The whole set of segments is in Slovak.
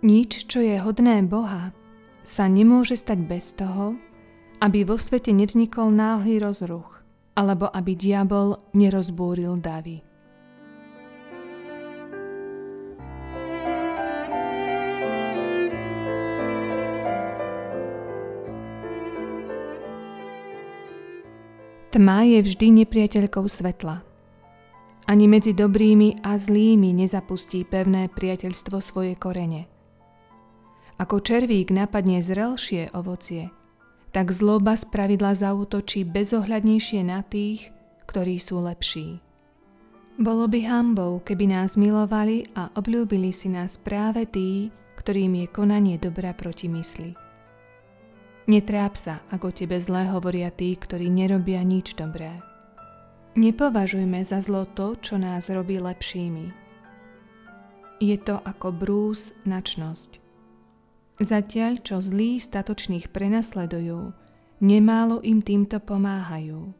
Nič, čo je hodné Boha, sa nemôže stať bez toho, aby vo svete nevznikol náhly rozruch, alebo aby diabol nerozbúril davy. Tma je vždy nepriateľkou svetla. Ani medzi dobrými a zlými nezapustí pevné priateľstvo svoje korene. Ako červík napadne zrelšie ovocie, tak zloba z pravidla zautočí bezohľadnejšie na tých, ktorí sú lepší. Bolo by hambou, keby nás milovali a obľúbili si nás práve tí, ktorým je konanie dobra proti mysli. Netráp sa, ako tebe zlé hovoria tí, ktorí nerobia nič dobré. Nepovažujme za zlo to, čo nás robí lepšími. Je to ako brús na čnosť. Zatiaľ, čo zlí statočných prenasledujú, nemálo im týmto pomáhajú.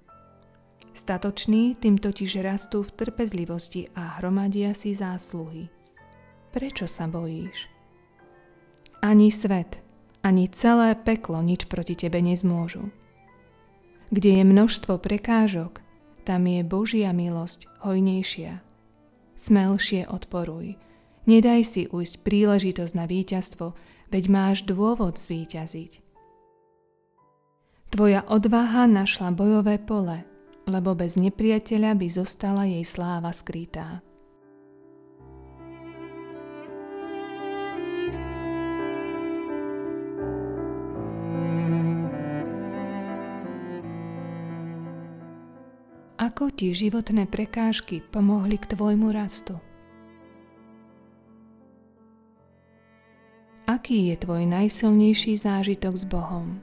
Statoční tým totiž rastú v trpezlivosti a hromadia si zásluhy. Prečo sa bojíš? Ani svet, ani celé peklo nič proti tebe nezmôžu. Kde je množstvo prekážok, tam je Božia milosť hojnejšia. Smelšie odporuj. Nedaj si ujsť príležitosť na víťazstvo, veď máš dôvod zvíťaziť. Tvoja odvaha našla bojové pole, lebo bez nepriateľa by zostala jej sláva skrytá. Ako ti životné prekážky pomohli k tvojmu rastu? Aký je tvoj najsilnejší zážitok s Bohom?